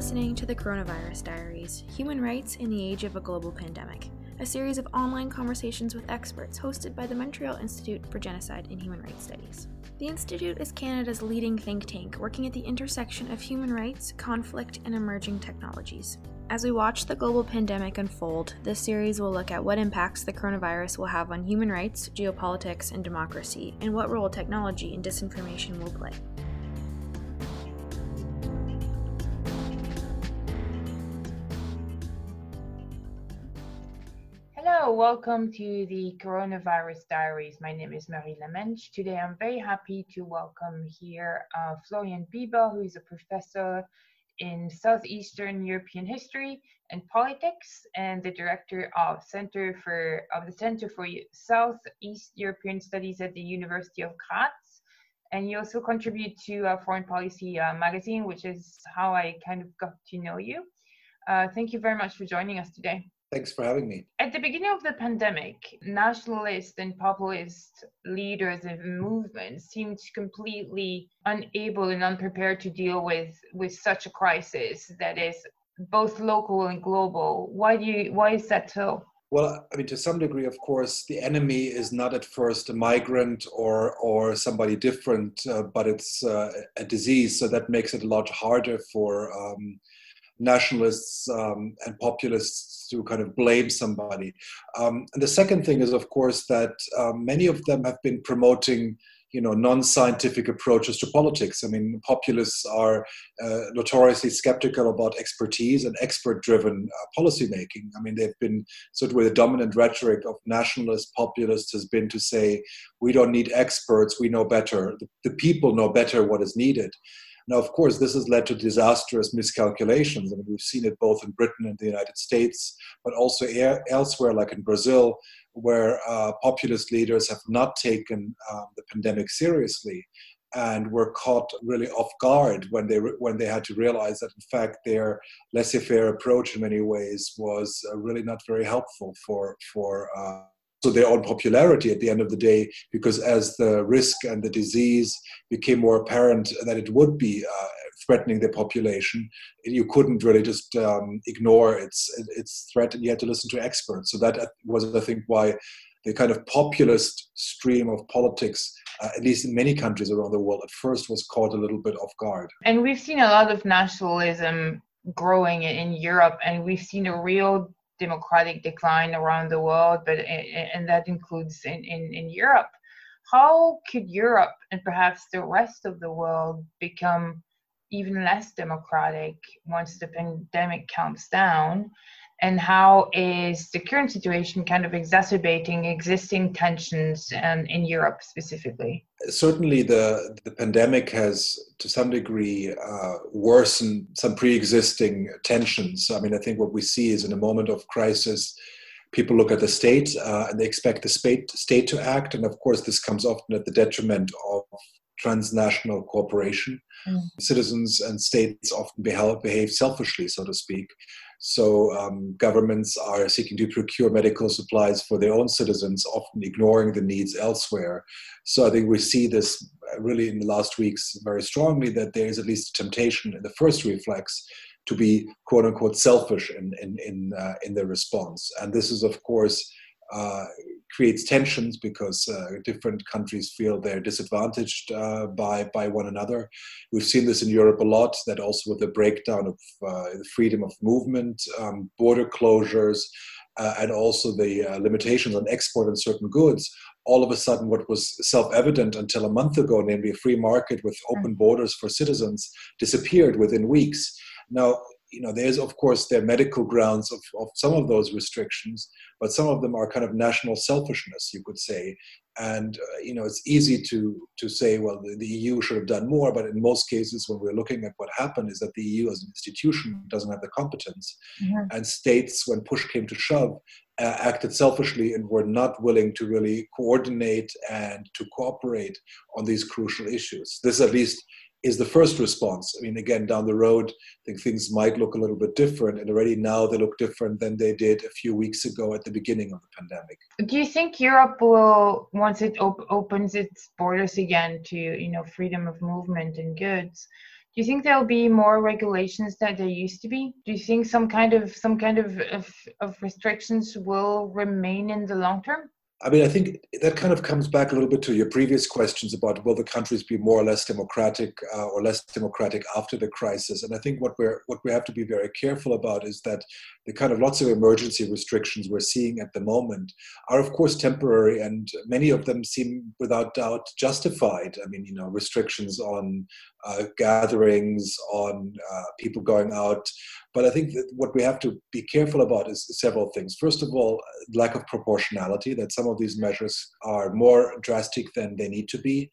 listening to the Coronavirus Diaries Human Rights in the Age of a Global Pandemic, a series of online conversations with experts hosted by the Montreal Institute for Genocide and Human Rights Studies. The Institute is Canada's leading think tank working at the intersection of human rights, conflict, and emerging technologies. As we watch the global pandemic unfold, this series will look at what impacts the coronavirus will have on human rights, geopolitics, and democracy, and what role technology and disinformation will play. Hello, welcome to the Coronavirus Diaries. My name is Marie Lamensch. Today I'm very happy to welcome here uh, Florian Bieber, who is a professor in Southeastern European History and Politics and the director of Center for of the Center for Southeast European Studies at the University of Graz. And you also contribute to a Foreign Policy uh, magazine, which is how I kind of got to know you. Uh, thank you very much for joining us today. Thanks for having me. At the beginning of the pandemic, nationalist and populist leaders and movements seemed completely unable and unprepared to deal with, with such a crisis that is both local and global. Why do you why is that so? Well, I mean, to some degree, of course, the enemy is not at first a migrant or or somebody different, uh, but it's uh, a disease. So that makes it a lot harder for um, nationalists um, and populists to kind of blame somebody. Um, and the second thing is, of course, that um, many of them have been promoting you know non-scientific approaches to politics. I mean populists are uh, notoriously skeptical about expertise and expert-driven uh, policy making i mean they've been sort of where the dominant rhetoric of nationalist populists has been to say we don't need experts we know better. The, the people know better what is needed now, of course, this has led to disastrous miscalculations. I mean, we've seen it both in Britain and the United States, but also elsewhere, like in Brazil, where uh, populist leaders have not taken um, the pandemic seriously and were caught really off guard when they when they had to realize that in fact their laissez-faire approach in many ways was uh, really not very helpful for for uh, so their own popularity at the end of the day, because as the risk and the disease became more apparent that it would be uh, threatening the population, you couldn't really just um, ignore its its threat, and you had to listen to experts. So that was, I think, why the kind of populist stream of politics, uh, at least in many countries around the world, at first was caught a little bit off guard. And we've seen a lot of nationalism growing in Europe, and we've seen a real democratic decline around the world, but and that includes in, in, in Europe. How could Europe and perhaps the rest of the world become even less democratic once the pandemic calms down? And how is the current situation kind of exacerbating existing tensions and in Europe specifically? Certainly, the the pandemic has, to some degree, uh, worsened some pre-existing tensions. I mean, I think what we see is in a moment of crisis, people look at the state uh, and they expect the state state to act, and of course, this comes often at the detriment of transnational cooperation. Mm. Citizens and states often behave, behave selfishly, so to speak. So um, governments are seeking to procure medical supplies for their own citizens, often ignoring the needs elsewhere. So I think we see this really in the last weeks very strongly that there is at least a temptation in the first reflex to be quote unquote selfish in in in, uh, in their response, and this is of course uh, creates tensions because uh, different countries feel they're disadvantaged uh, by by one another. We've seen this in Europe a lot. That also with the breakdown of uh, the freedom of movement, um, border closures, uh, and also the uh, limitations on export of certain goods. All of a sudden, what was self-evident until a month ago, namely a free market with open borders for citizens, disappeared within weeks. Now, you know, there's of course there are medical grounds of, of some of those restrictions, but some of them are kind of national selfishness, you could say. And uh, you know, it's easy to to say, well, the, the, EU should have done more, but in most cases, when we're looking at what happened, is that the EU as an institution doesn't have the competence, mm-hmm. and states, when push came to shove, uh, acted selfishly and were not willing to really coordinate and to cooperate on these crucial issues. This, at least is the first response. I mean, again, down the road, I think things might look a little bit different, and already now they look different than they did a few weeks ago at the beginning of the pandemic. Do you think Europe will, once it op- opens its borders again to you know freedom of movement and goods, Do you think there'll be more regulations that there used to be? Do you think some kind of some kind of, of, of restrictions will remain in the long term? I mean, I think that kind of comes back a little bit to your previous questions about will the countries be more or less democratic uh, or less democratic after the crisis. And I think what we're what we have to be very careful about is that the kind of lots of emergency restrictions we're seeing at the moment are, of course, temporary, and many of them seem without doubt justified. I mean, you know, restrictions on uh, gatherings, on uh, people going out. But I think that what we have to be careful about is several things. First of all, lack of proportionality, that some of these measures are more drastic than they need to be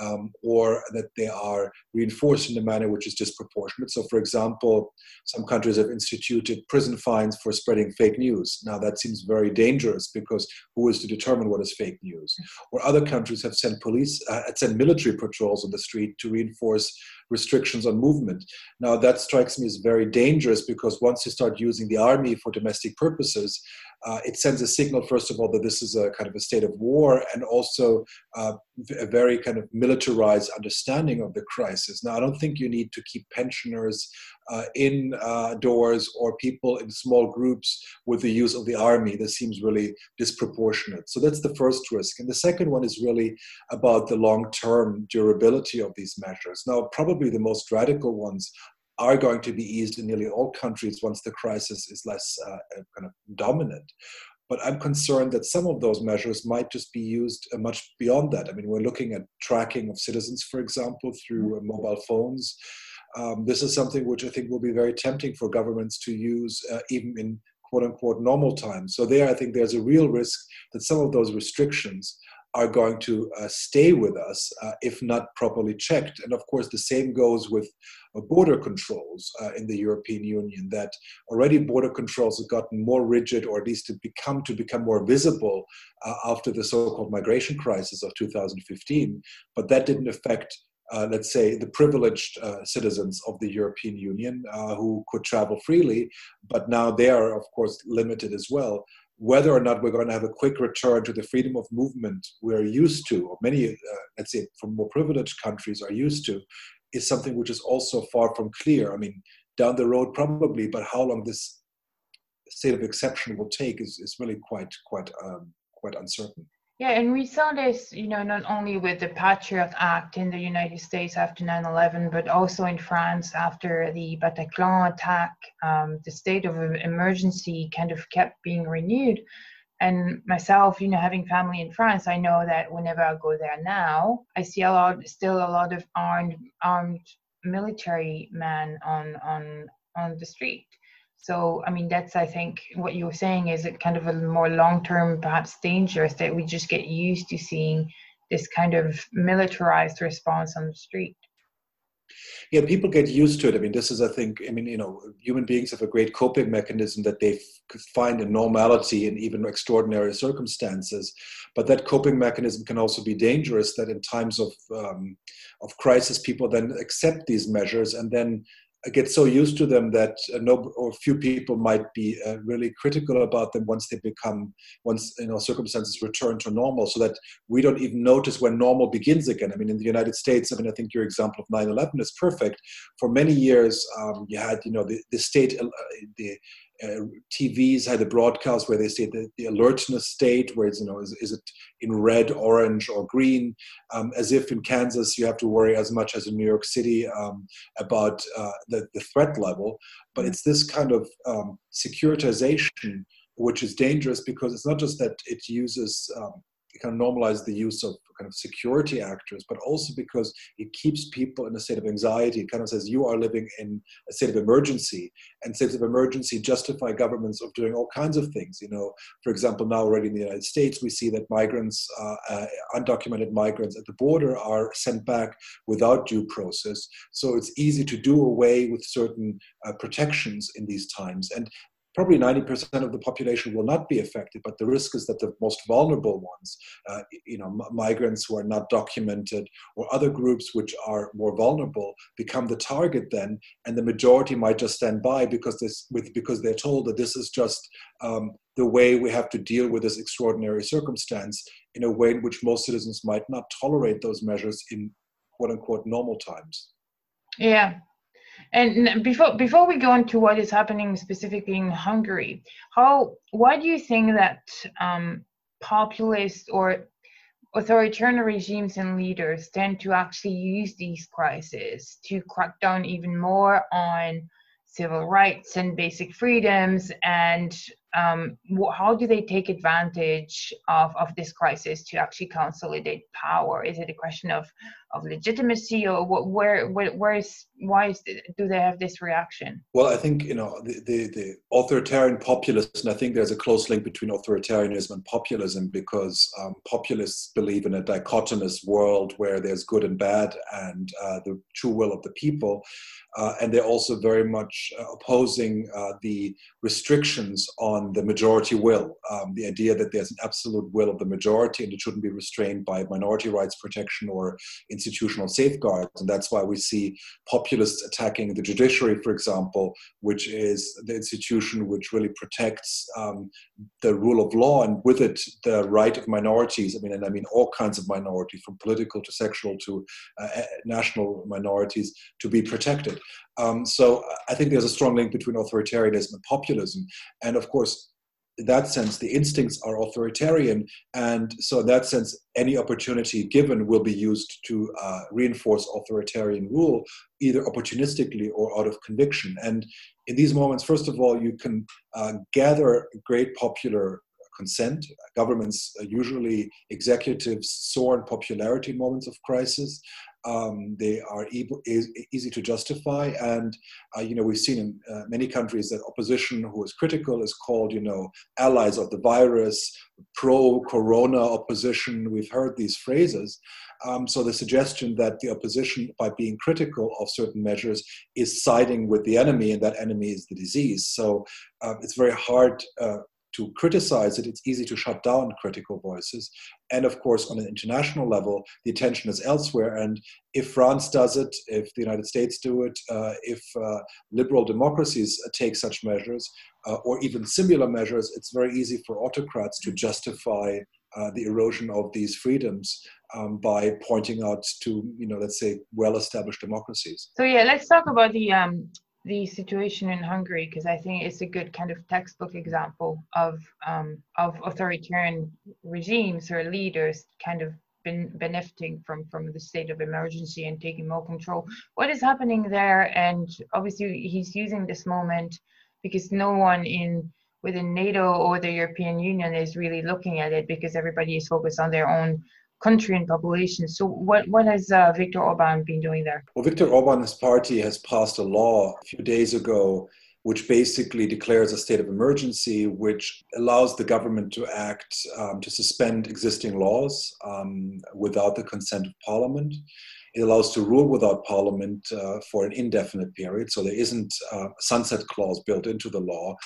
um, or that they are reinforced in a manner which is disproportionate. So, for example, some countries have instituted prison fines for spreading fake news. Now, that seems very dangerous because who is to determine what is fake news? Or other countries have sent police, uh, sent military patrols on the street to reinforce restrictions on movement. Now, that strikes me as very dangerous because once you start using the army for domestic purposes, uh, it sends a signal, first of all, that this is a kind of a state of war and also uh, a very kind of militarized understanding of the crisis. Now, I don't think you need to keep pensioners uh, indoors uh, or people in small groups with the use of the army. This seems really disproportionate. So that's the first risk. And the second one is really about the long term durability of these measures. Now, probably the most radical ones are going to be eased in nearly all countries once the crisis is less uh, uh, kind of dominant. But I'm concerned that some of those measures might just be used uh, much beyond that. I mean, we're looking at tracking of citizens, for example, through mobile phones. Um, this is something which I think will be very tempting for governments to use uh, even in quote unquote normal times. So, there, I think there's a real risk that some of those restrictions are going to uh, stay with us uh, if not properly checked. And of course, the same goes with uh, border controls uh, in the European Union. That already border controls have gotten more rigid, or at least to become to become more visible uh, after the so-called migration crisis of 2015. But that didn't affect. Uh, let's say the privileged citizens of the European Union who could travel freely, but now they are, of course, limited as well whether or not we're going to have a quick return to the freedom of movement we're used to, or many, uh, let's say, from more privileged countries are used to, is something which is also far from clear. I mean, down the road probably, but how long this state of exception will take is, is really quite quite um, quite uncertain. Yeah, and we saw this, you know, not only with the Patriot Act in the United States after 9 11, but also in France after the Bataclan attack. Um, the state of emergency kind of kept being renewed. And myself, you know, having family in France, I know that whenever I go there now, I see a lot, still a lot of armed, armed military men on on on the street. So, I mean, that's, I think, what you were saying is it kind of a more long term, perhaps dangerous that we just get used to seeing this kind of militarized response on the street. Yeah, people get used to it. I mean, this is, I think, I mean, you know, human beings have a great coping mechanism that they find a normality in even extraordinary circumstances. But that coping mechanism can also be dangerous. That in times of um, of crisis, people then accept these measures and then get so used to them that uh, no or few people might be uh, really critical about them once they become once you know circumstances return to normal so that we don't even notice when normal begins again. I mean in the united states i mean i think your example of 9-11 is perfect. For many years um, you had you know the, the state uh, the uh, TVs had a broadcast where they say the, the alertness state, where it's, you know, is, is it in red, orange, or green, um, as if in Kansas you have to worry as much as in New York City um, about uh, the, the threat level. But it's this kind of um, securitization which is dangerous because it's not just that it uses um, kind of normalize the use of kind of security actors, but also because it keeps people in a state of anxiety. It kind of says you are living in a state of emergency, and states of emergency justify governments of doing all kinds of things. You know, for example, now already in the United States, we see that migrants, uh, uh, undocumented migrants at the border, are sent back without due process. So it's easy to do away with certain uh, protections in these times, and probably 90% of the population will not be affected, but the risk is that the most vulnerable ones, uh, you know, m- migrants who are not documented or other groups which are more vulnerable become the target then, and the majority might just stand by because this, with, because they're told that this is just um, the way we have to deal with this extraordinary circumstance in a way in which most citizens might not tolerate those measures in quote unquote normal times. Yeah. And before before we go into what is happening specifically in Hungary, how why do you think that um, populist or authoritarian regimes and leaders tend to actually use these crises to crack down even more on civil rights and basic freedoms and um, how do they take advantage of, of this crisis to actually consolidate power? Is it a question of, of legitimacy or what, where, where, where is, why is, do they have this reaction? Well, I think, you know, the, the, the authoritarian populists, and I think there's a close link between authoritarianism and populism because um, populists believe in a dichotomous world where there's good and bad and uh, the true will of the people. Uh, and they're also very much uh, opposing uh, the restrictions on the majority will, um, the idea that there's an absolute will of the majority and it shouldn't be restrained by minority rights protection or institutional safeguards. And that's why we see populists attacking the judiciary, for example, which is the institution which really protects um, the rule of law and with it the right of minorities. I mean, and I mean all kinds of minority, from political to sexual to uh, national minorities, to be protected. Um, so I think there's a strong link between authoritarianism and populism. And of course, in that sense, the instincts are authoritarian. And so, in that sense, any opportunity given will be used to uh, reinforce authoritarian rule, either opportunistically or out of conviction. And in these moments, first of all, you can uh, gather great popular consent. Governments, usually executives, soar in popularity in moments of crisis um, they are able, easy to justify. And, uh, you know, we've seen in uh, many countries that opposition who is critical is called, you know, allies of the virus, pro corona opposition. We've heard these phrases. Um, so the suggestion that the opposition, by being critical of certain measures, is siding with the enemy, and that enemy is the disease. So uh, it's very hard uh, to criticize it, it's easy to shut down critical voices. And of course, on an international level, the attention is elsewhere. And if France does it, if the United States do it, uh, if uh, liberal democracies uh, take such measures, uh, or even similar measures, it's very easy for autocrats to justify uh, the erosion of these freedoms um, by pointing out to, you know, let's say, well-established democracies. So yeah, let's talk about the um, the situation in Hungary because I think it's a good kind of textbook example of um, of authoritarian regimes or leaders kind of been benefiting from from the state of emergency and taking more control. What is happening there? And obviously, he's using this moment because no one in within NATO or the European Union is really looking at it because everybody is focused on their own country and population. So what, what has uh, Viktor Orban been doing there? Well, Viktor Orban's party has passed a law a few days ago which basically declares a state of emergency, which allows the government to act um, to suspend existing laws um, without the consent of parliament. It allows to rule without parliament uh, for an indefinite period, so there isn't a sunset clause built into the law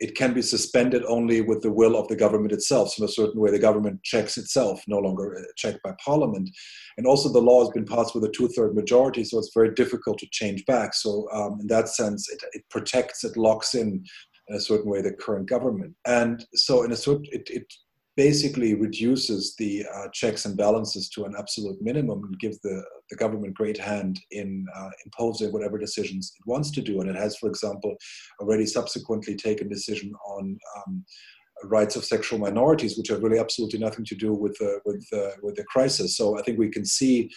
it can be suspended only with the will of the government itself. So in a certain way, the government checks itself, no longer uh, checked by parliament. And also the law has been passed with a two-third majority, so it's very difficult to change back. So um, in that sense, it, it protects, it locks in in a certain way the current government. And so in a certain, it, it basically reduces the uh, checks and balances to an absolute minimum and gives the, the government great hand in uh, imposing whatever decisions it wants to do. And it has, for example, already subsequently taken decision on um, rights of sexual minorities, which have really absolutely nothing to do with the, with, the, with the crisis. So I think we can see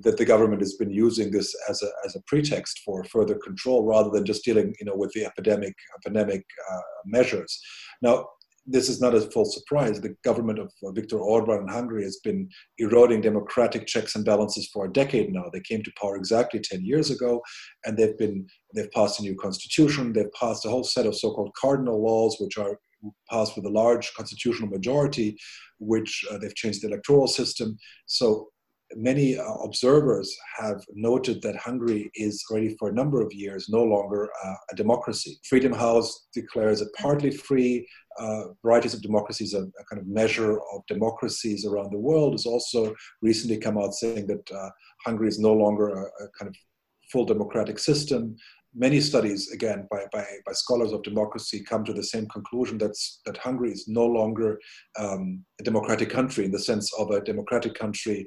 that the government has been using this as a, as a pretext for further control rather than just dealing you know, with the epidemic, epidemic uh, measures. Now, this is not a full surprise. The government of Viktor Orban in Hungary has been eroding democratic checks and balances for a decade now. They came to power exactly 10 years ago, and they've been they've passed a new constitution. They've passed a whole set of so-called cardinal laws, which are passed with a large constitutional majority, which uh, they've changed the electoral system. So many uh, observers have noted that Hungary is already for a number of years no longer uh, a democracy. Freedom House declares it partly free. Uh, Varieties of Democracies, a, a, kind of measure of democracies around the world. Has also recently come out saying that uh, Hungary is no longer a, a kind of full democratic system many studies, again, by, by, by, scholars of democracy, come to the same conclusion that's, that Hungary is no longer um, a democratic country in the sense of a democratic country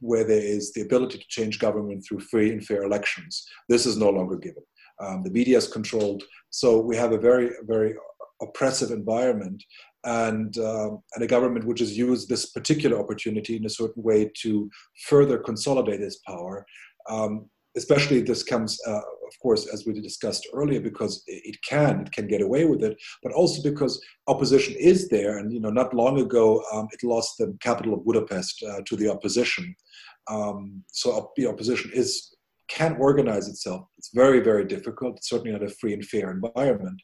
where there is the ability to change government through free and fair elections. This is no longer given. Um, the media is controlled, so we have a very, very oppressive environment and, uh, and a government which has used this particular opportunity in a certain way to further consolidate its power. Um, especially this comes, uh, of course, as we discussed earlier, because it can, it can get away with it, but also because opposition is there. And, you know, not long ago, um, it lost the capital of Budapest uh, to the opposition. Um, so the opposition is can organize itself. It's very, very difficult. It's certainly not a free and fair environment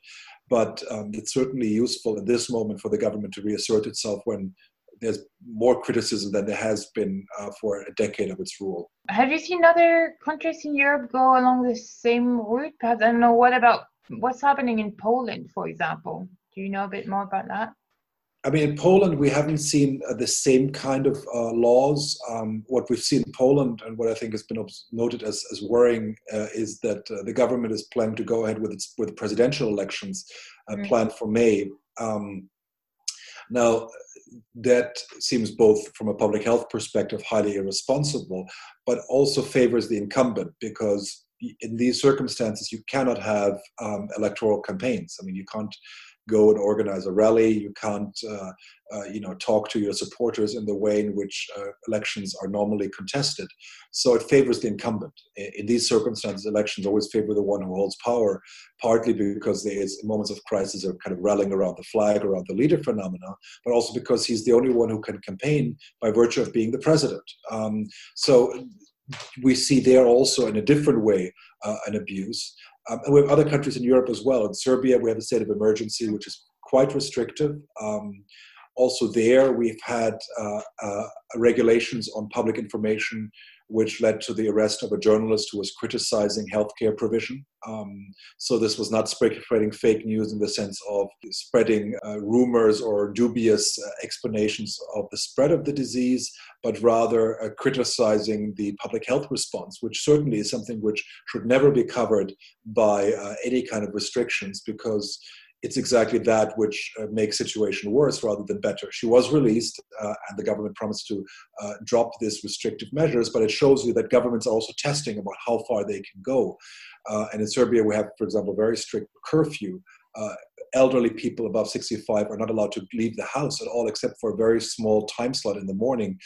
but um, it's certainly useful in this moment for the government to reassert itself when there's more criticism than there has been uh, for a decade of its rule. Have you seen other countries in Europe go along the same route? Perhaps I don't know. What about what's happening in Poland, for example? Do you know a bit more about that? I mean, in Poland, we haven't seen uh, the same kind of uh, laws. Um, what we've seen in Poland, and what I think has been noted as, as worrying, uh, is that uh, the government is planning to go ahead with its with presidential elections uh, mm. planned for May. Um, now, that seems both from a public health perspective highly irresponsible, but also favors the incumbent because in these circumstances you cannot have um, electoral campaigns. I mean, you can't go and organize a rally. You can't, uh, uh, you know, talk to your supporters in the way in which uh, elections are normally contested. So it favors the incumbent. In, these circumstances, elections always favor the one who holds power, partly because there is moments of crisis are kind of rallying around the flag, around the leader phenomena, but also because he's the only one who can campaign by virtue of being the president. Um, so we see there also in a different way uh, an abuse. Um, and we have other countries in Europe as well. In Serbia, we have a state of emergency, which is quite restrictive. Um, also, there we've had uh, uh, regulations on public information which led to the arrest of a journalist who was criticizing healthcare provision. Um, so this was not spreading fake news in the sense of spreading uh, rumors or dubious uh, explanations of the spread of the disease, but rather uh, criticizing the public health response, which certainly is something which should never be covered by uh, any kind of restrictions because it's exactly that which uh, makes situation worse rather than better. She was released, uh, and the government promised to uh, drop these restrictive measures, but it shows you that governments are also testing about how far they can go. Uh, and in Serbia, we have, for example, very strict curfew. Uh, elderly people above 65 are not allowed to leave the house at all, except for a very small time slot in the morning.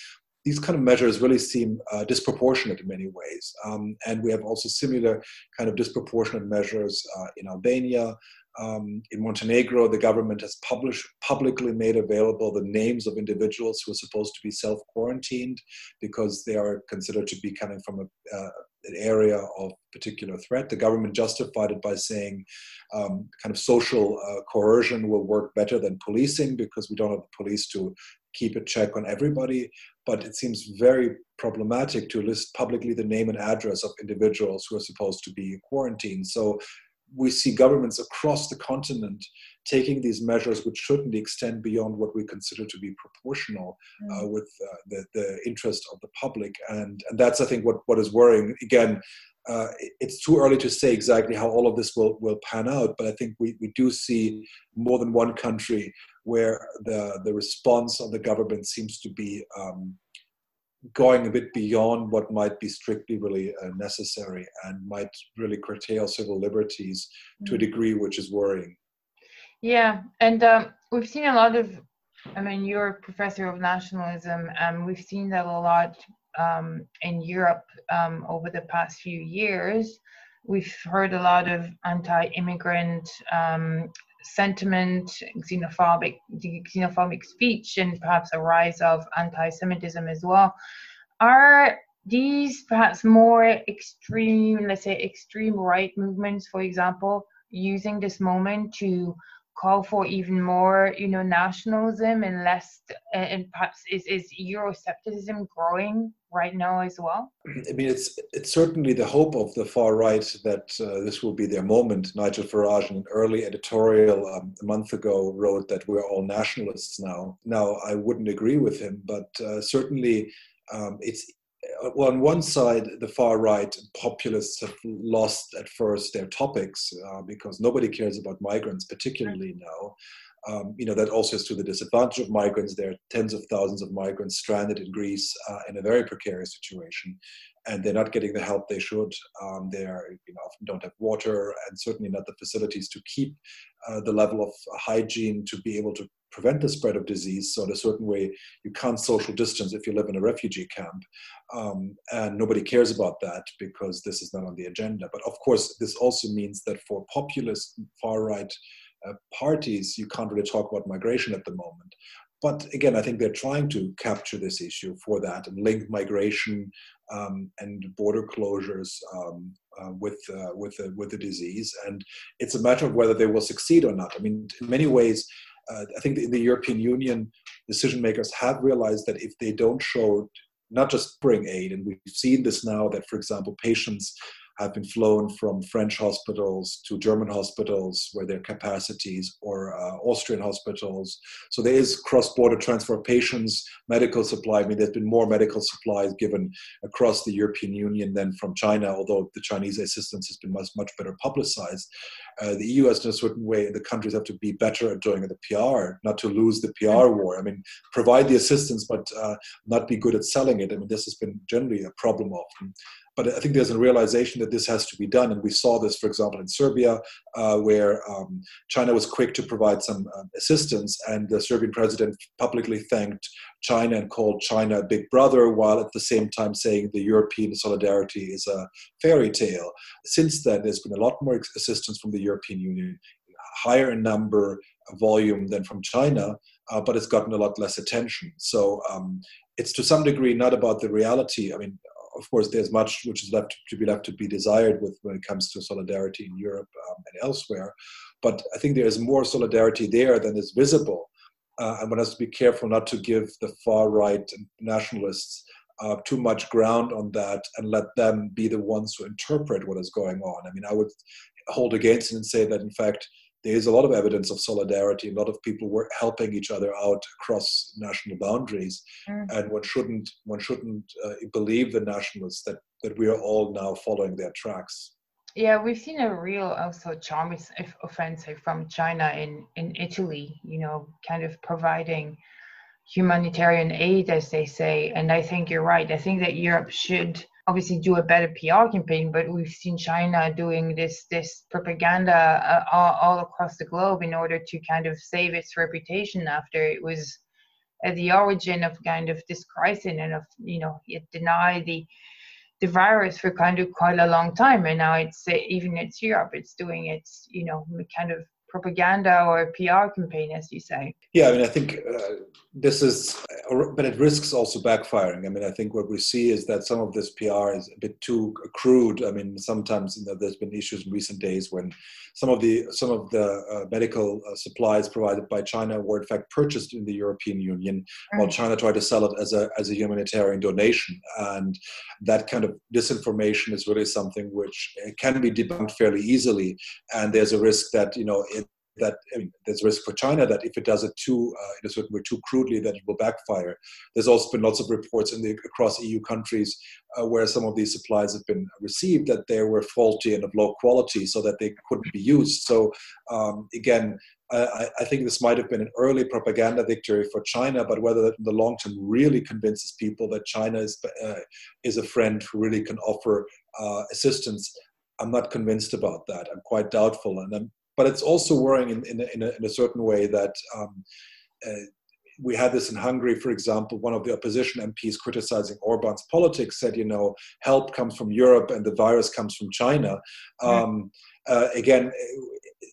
These kind of measures really seem uh, disproportionate in many ways. Um, and we have also similar kind of disproportionate measures in Albania, um, in Montenegro, the government has published, publicly made available the names of individuals who are supposed to be self quarantined because they are considered to be coming from a, uh, an area of particular threat. The government justified it by saying um, kind of social uh, coercion will work better than policing because we don't have the police to keep a check on everybody. But it seems very problematic to list publicly the name and address of individuals who are supposed to be quarantined. So we see governments across the continent taking these measures which shouldn't extend beyond what we consider to be proportional uh, mm. with uh, the, the interest of the public. And, and that's, I think, what, what is worrying. Again, uh, it's too early to say exactly how all of this will, will pan out, but I think we, we do see more than one country where the, the response of the government seems to be um, going a bit beyond what might be strictly really uh, necessary and might really curtail civil liberties mm-hmm. to a mm. degree which is worrying. Yeah, and um, we've seen a lot of, I mean, you're a professor of nationalism, and we've seen that a lot um, in Europe um, over the past few years. We've heard a lot of anti immigrant um, sentiment, xenophobic, xenophobic speech, and perhaps a rise of anti-Semitism as well. Are these perhaps more extreme, let's say, extreme right movements, for example, using this moment to call for even more, you know, nationalism and less, and perhaps is is Euroscepticism growing right now as well? I mean, it's it's certainly the hope of the far right that uh, this will be their moment. Nigel Farage, in an early editorial um, a month ago, wrote that we're all nationalists now. Now, I wouldn't agree with him, but uh, certainly um, it's on one side, the far right populists have lost at first their topics uh, because nobody cares about migrants, particularly now. Um, you know that also is to the disadvantage of migrants. There are tens of thousands of migrants stranded in Greece uh, in a very precarious situation, and they're not getting the help they should. Um, they are, you know, often don't have water and certainly not the facilities to keep uh, the level of hygiene to be able to prevent the spread of disease. So in a certain way, you can't social distance if you live in a refugee camp. Um, and nobody cares about that because this is not on the agenda. But of course, this also means that for populist far right uh, parties, you can't really talk about migration at the moment. But again, I think they're trying to capture this issue for that and link migration um, and border closures um, uh, with uh, with the, with the disease. And it's a matter of whether they will succeed or not. I mean, in many ways, uh, I think in the European Union, decision makers have realized that if they don't show not just bring aid, and we've seen this now that, for example, patients have been flown from French hospitals to German hospitals where their capacities or uh, Austrian hospitals. So there is cross-border transfer of patients, medical supply. I mean, there's been more medical supplies given across the European Union than from China, although the Chinese assistance has been much, much better publicized. Uh, the EU has in a certain way, the countries have to be better at doing the PR, not to lose the PR war. I mean, provide the assistance, but uh, not be good at selling it. I mean, this has been generally a problem often. But I think there's a realization that this has to be done. And we saw this, for example, in Serbia, uh, where um, China was quick to provide some uh, assistance, and the Serbian president publicly thanked China and called China a big brother, while at the same time saying the European solidarity is a fairy tale. Since then, there's been a lot more assistance from the European Union, higher in number, volume than from China, uh, but it's gotten a lot less attention. So um, it's to some degree not about the reality. I mean, of course, there's much which is left to be left to be desired with when it comes to solidarity in Europe um, and elsewhere. But I think there is more solidarity there than is visible, uh, and one has to be careful not to give the far right nationalists uh, too much ground on that and let them be the ones who interpret what is going on. I mean, I would hold against it and say that in fact there is a lot of evidence of solidarity. A lot of people were helping each other out across national boundaries, mm. and one shouldn't one shouldn't uh, believe the nationalists that that we are all now following their tracks. Yeah, we've seen a real also Chinese offensive from China in in Italy. You know, kind of providing humanitarian aid, as they say. And I think you're right. I think that Europe should obviously do a better PR campaign, but we've seen China doing this this propaganda uh, all, all, across the globe in order to kind of save its reputation after it was at the origin of kind of this crisis and of you know it denied the the virus for kind of quite a long time and now it's uh, even it's Europe it's doing its you know kind of propaganda or PR campaign, as you say. Yeah, I mean, I think uh, this is, but it risks also backfiring. I mean, I think what we see is that some of this PR is a bit too crude. I mean, sometimes you know, there's been issues in recent days when some of the some of the uh, medical uh, supplies provided by China were in fact purchased in the European Union, mm-hmm. while China tried to sell it as a as a humanitarian donation, and that kind of disinformation is really something which uh, can be debunked fairly easily, and there's a risk that you know that I mean, there's risk for China that if it does it too uh, in a certain way too crudely, that it will backfire. There's also been lots of reports in the across EU countries uh, where some of these supplies have been received that they were faulty and of low quality, so that they couldn't be used. So um, again. I, I, think this might have been an early propaganda victory for China, but whether that in the long term really convinces people that China is uh, is a friend who really can offer uh, assistance, I'm not convinced about that. I'm quite doubtful, and I'm but it's also worrying in, in, in, a, in a, certain way that um, uh, we had this in Hungary, for example. One of the opposition MPs criticizing Orban's politics said, you know, help comes from Europe and the virus comes from China. Um, uh, again,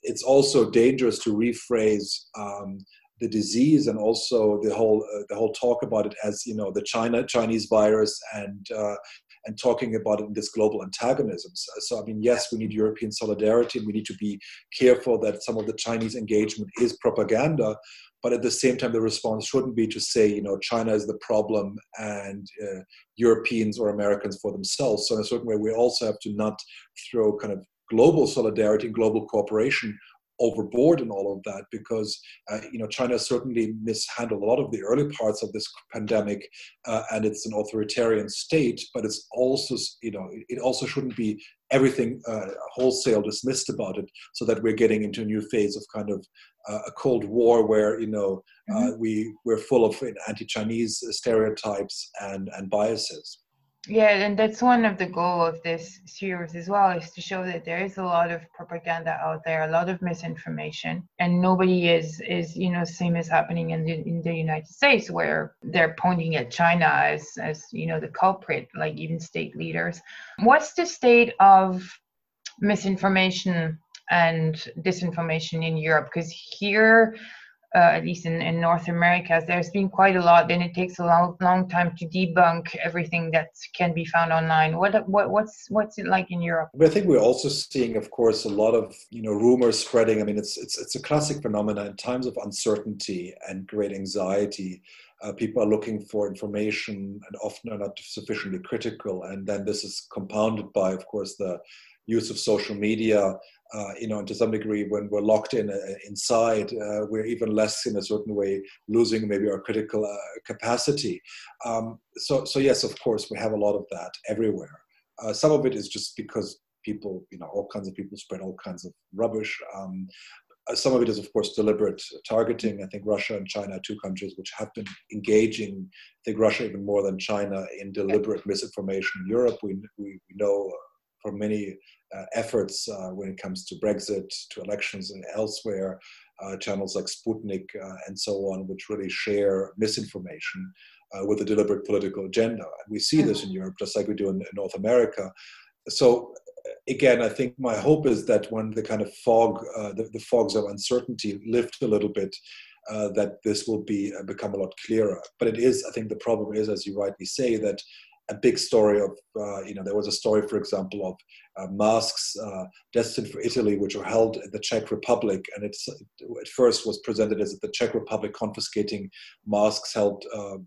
it's also dangerous to rephrase um, the disease and also the whole uh, the whole talk about it as you know the China Chinese virus and uh, and talking about it in this global antagonism. So, so, I mean, yes, we need European solidarity, and we need to be careful that some of the Chinese engagement is propaganda. But at the same time, the response shouldn't be to say, you know, China is the problem and uh, Europeans or Americans for themselves. So, in a certain way, we also have to not throw kind of global solidarity and global cooperation overboard in all of that because uh, you know China certainly mishandled a lot of the early parts of this pandemic, uh, and it's an authoritarian state. But it's also you know it also shouldn't be everything uh, wholesale dismissed about it, so that we're getting into a new phase of kind of uh, a Cold War where you know uh, mm-hmm. we we're full of anti-Chinese stereotypes and and biases. Yeah, and that's one of the goal of this series as well is to show that there is a lot of propaganda out there, a lot of misinformation, and nobody is is you know same as happening in the in the United States where they're pointing at China as as you know the culprit, like even state leaders. What's the state of misinformation and disinformation in Europe? Because here uh, at least in, in North America, there's been quite a lot, and it takes a long, long time to debunk everything that can be found online. What, what, what's, what's it like in Europe? I think we're also seeing, of course, a lot of you know rumors spreading. I mean, it's it's it's a classic phenomenon in times of uncertainty and great anxiety. Uh, people are looking for information and often are not sufficiently critical, and then this is compounded by, of course, the use of social media uh, you know, and to some degree, when we're locked in uh, inside, uh, we're even less, in a certain way, losing maybe our critical uh, capacity. Um, so, so yes, of course, we have a lot of that everywhere. Uh, some of it is just because people, you know, all kinds of people spread all kinds of rubbish. Um, uh, some of it is, of course, deliberate targeting. I think Russia and China are two countries which have been engaging. I think Russia even more than China in deliberate misinformation. In Europe, we we, we know from many uh, efforts uh, when it comes to Brexit, to elections and elsewhere, uh, channels like Sputnik and so on, which really share misinformation with a deliberate political agenda. And we see this in Europe, just like we do in, in North America. So again, I think my hope is that when the kind of fog, uh, the, the, fogs of uncertainty lift a little bit, uh, that this will be uh, become a lot clearer. But it is, I think, the problem is, as you rightly say, that a big story of, uh, you know, there was a story, for example, of uh, masks uh, destined for Italy, which were held in the Czech Republic. And it's, it first was presented as the Czech Republic confiscating masks held, uh,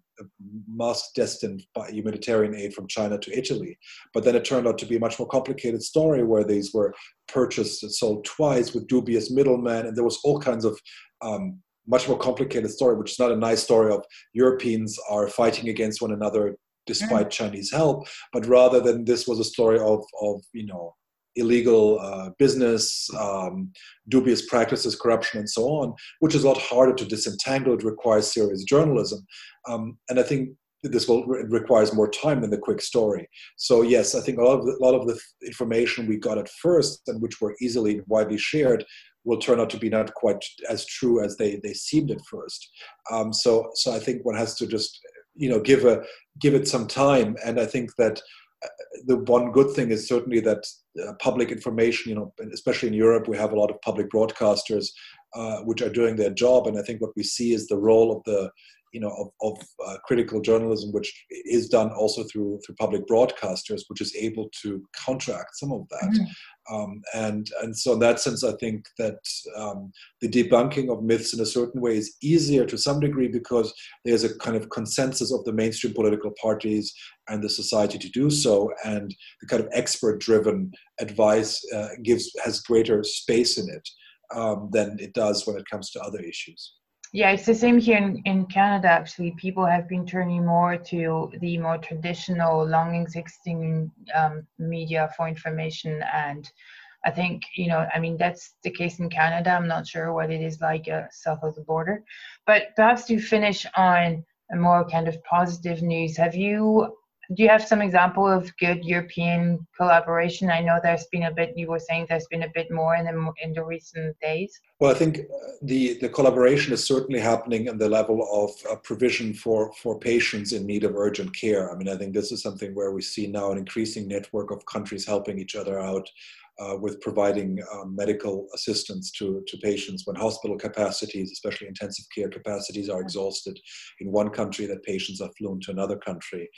masks destined by humanitarian aid from China to Italy. But then it turned out to be a much more complicated story where these were purchased and sold twice with dubious middlemen. And there was all kinds of um, much more complicated story, which is not a nice story of Europeans are fighting against one another despite mm. Chinese help, but rather than this was a story of, of you know, illegal uh, business, um, dubious practices, corruption, and so on, which is a lot harder to disentangle. It requires serious journalism. Um, and I think this will re- requires more time than the quick story. So yes, I think a lot of the, a lot of the information we got at first and which were easily and widely shared will turn out to be not quite as true as they, they seemed at first. Um, so so I think one has to just you know give a give it some time. And i think that uh, the one good thing is certainly that uh, public information you know especially in europe we have a lot of public broadcasters uh, which are doing their job. And i think what we see is the role of the you know of, of uh, critical journalism which is done also through through public broadcasters which is able to counteract some of that. Mm-hmm. um, and and so in that sense i think that um, the debunking of myths in a certain way is easier to some degree because there's a kind of consensus of the mainstream political parties and the society to do so. And the kind of expert driven advice uh, gives has greater space in it um, than it does when it comes to other issues yeah, it's the same here in, in Canada. Actually, people have been turning more to the more traditional, long existing um, media for information. And I think, you know, I mean, that's the case in Canada. I'm not sure what it is like uh, south of the border. But perhaps to finish on a more kind of positive news, have you do you have some example of good European collaboration? I know there's been a bit. You were saying there's been a bit more in the in the recent days. Well, I think uh, the the collaboration is certainly happening in the level of uh, provision for for patients in need of urgent care. I mean, I think this is something where we see now an increasing network of countries helping each other out uh, with providing um, medical assistance to, to patients when hospital capacities, especially intensive care capacities, are exhausted in one country, that patients are flown to another country.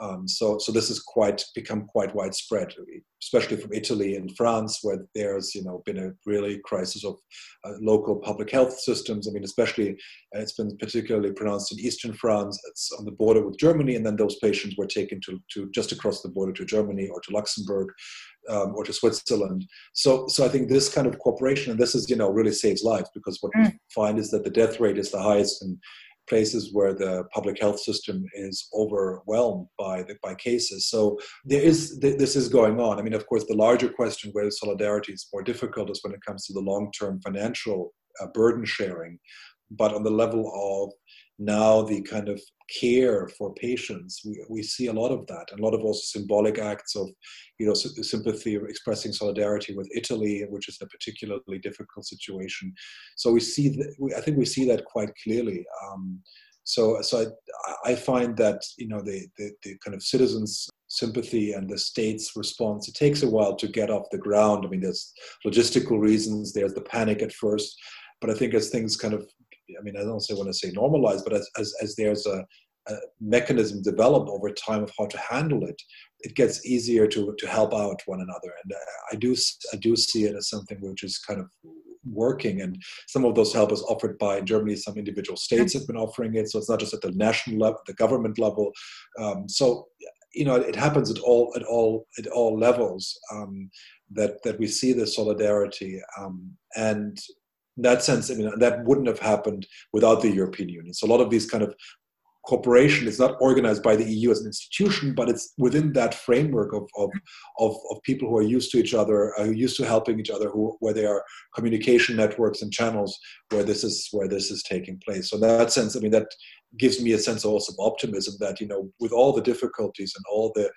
Um, so, so this has quite become quite widespread, especially from Italy and France, where there's you know been a really crisis of uh, local public health systems. I mean, especially uh, it's been particularly pronounced in eastern France. It's on the border with Germany, and then those patients were taken to, to just across the border to Germany or to Luxembourg um, or to Switzerland. So, so I think this kind of cooperation, and this is you know really saves lives because what mm. we find is that the death rate is the highest in places where the public health system is overwhelmed by the, by cases. So there is this is going on. I mean, of course, the larger question where solidarity is more difficult is when it comes to the long-term financial uh, burden sharing, but on the level of now the kind of care for patients we, we see a lot of that. And a lot of also symbolic acts of you know sympathy expressing solidarity with italy which is a particularly difficult situation. So we see i think we see that quite clearly. Um, so so I, I, find that you know the, the, the kind of citizens sympathy and the state's response it takes a while to get off the ground. I mean there's logistical reasons there's the panic at first but i think as things kind of I mean, I don't say want to say normalized, but as, as, as there's a, a, mechanism develop over time of how to handle it, it gets easier to, to help out one another. And I do, I do see it as something which is kind of working. And some of those help is offered by in Germany, some individual states have been offering it. So it's not just at the national level, the government level. Um, so, you know, it happens at all, at all, at all levels. Um, that, that we see the solidarity um, and in that sense, I mean, that wouldn't have happened without the European Union. So a lot of these kind of cooperation is not organized by the EU as an institution, but it's within that framework of, of, of, of people who are used to each other, who are used to helping each other, who, where there are communication networks and channels where this is where this is taking place. So in that sense, I mean, that gives me a sense also of optimism that you know, with all the difficulties and all the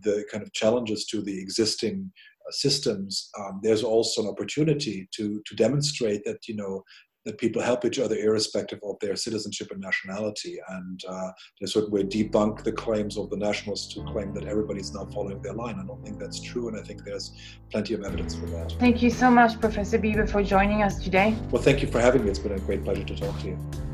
the kind of challenges to the existing systems, um, there's also an opportunity to to demonstrate that you know that people help each other irrespective of their citizenship and nationality, and uh, in a certain way debunk the claims of the nationalists who claim that everybody's now following their line. I don't think that's true, and I think there's plenty of evidence for that. Thank you so much, Professor Bieber, for joining us today. Well, thank you for having me. It's been a great pleasure to talk to you.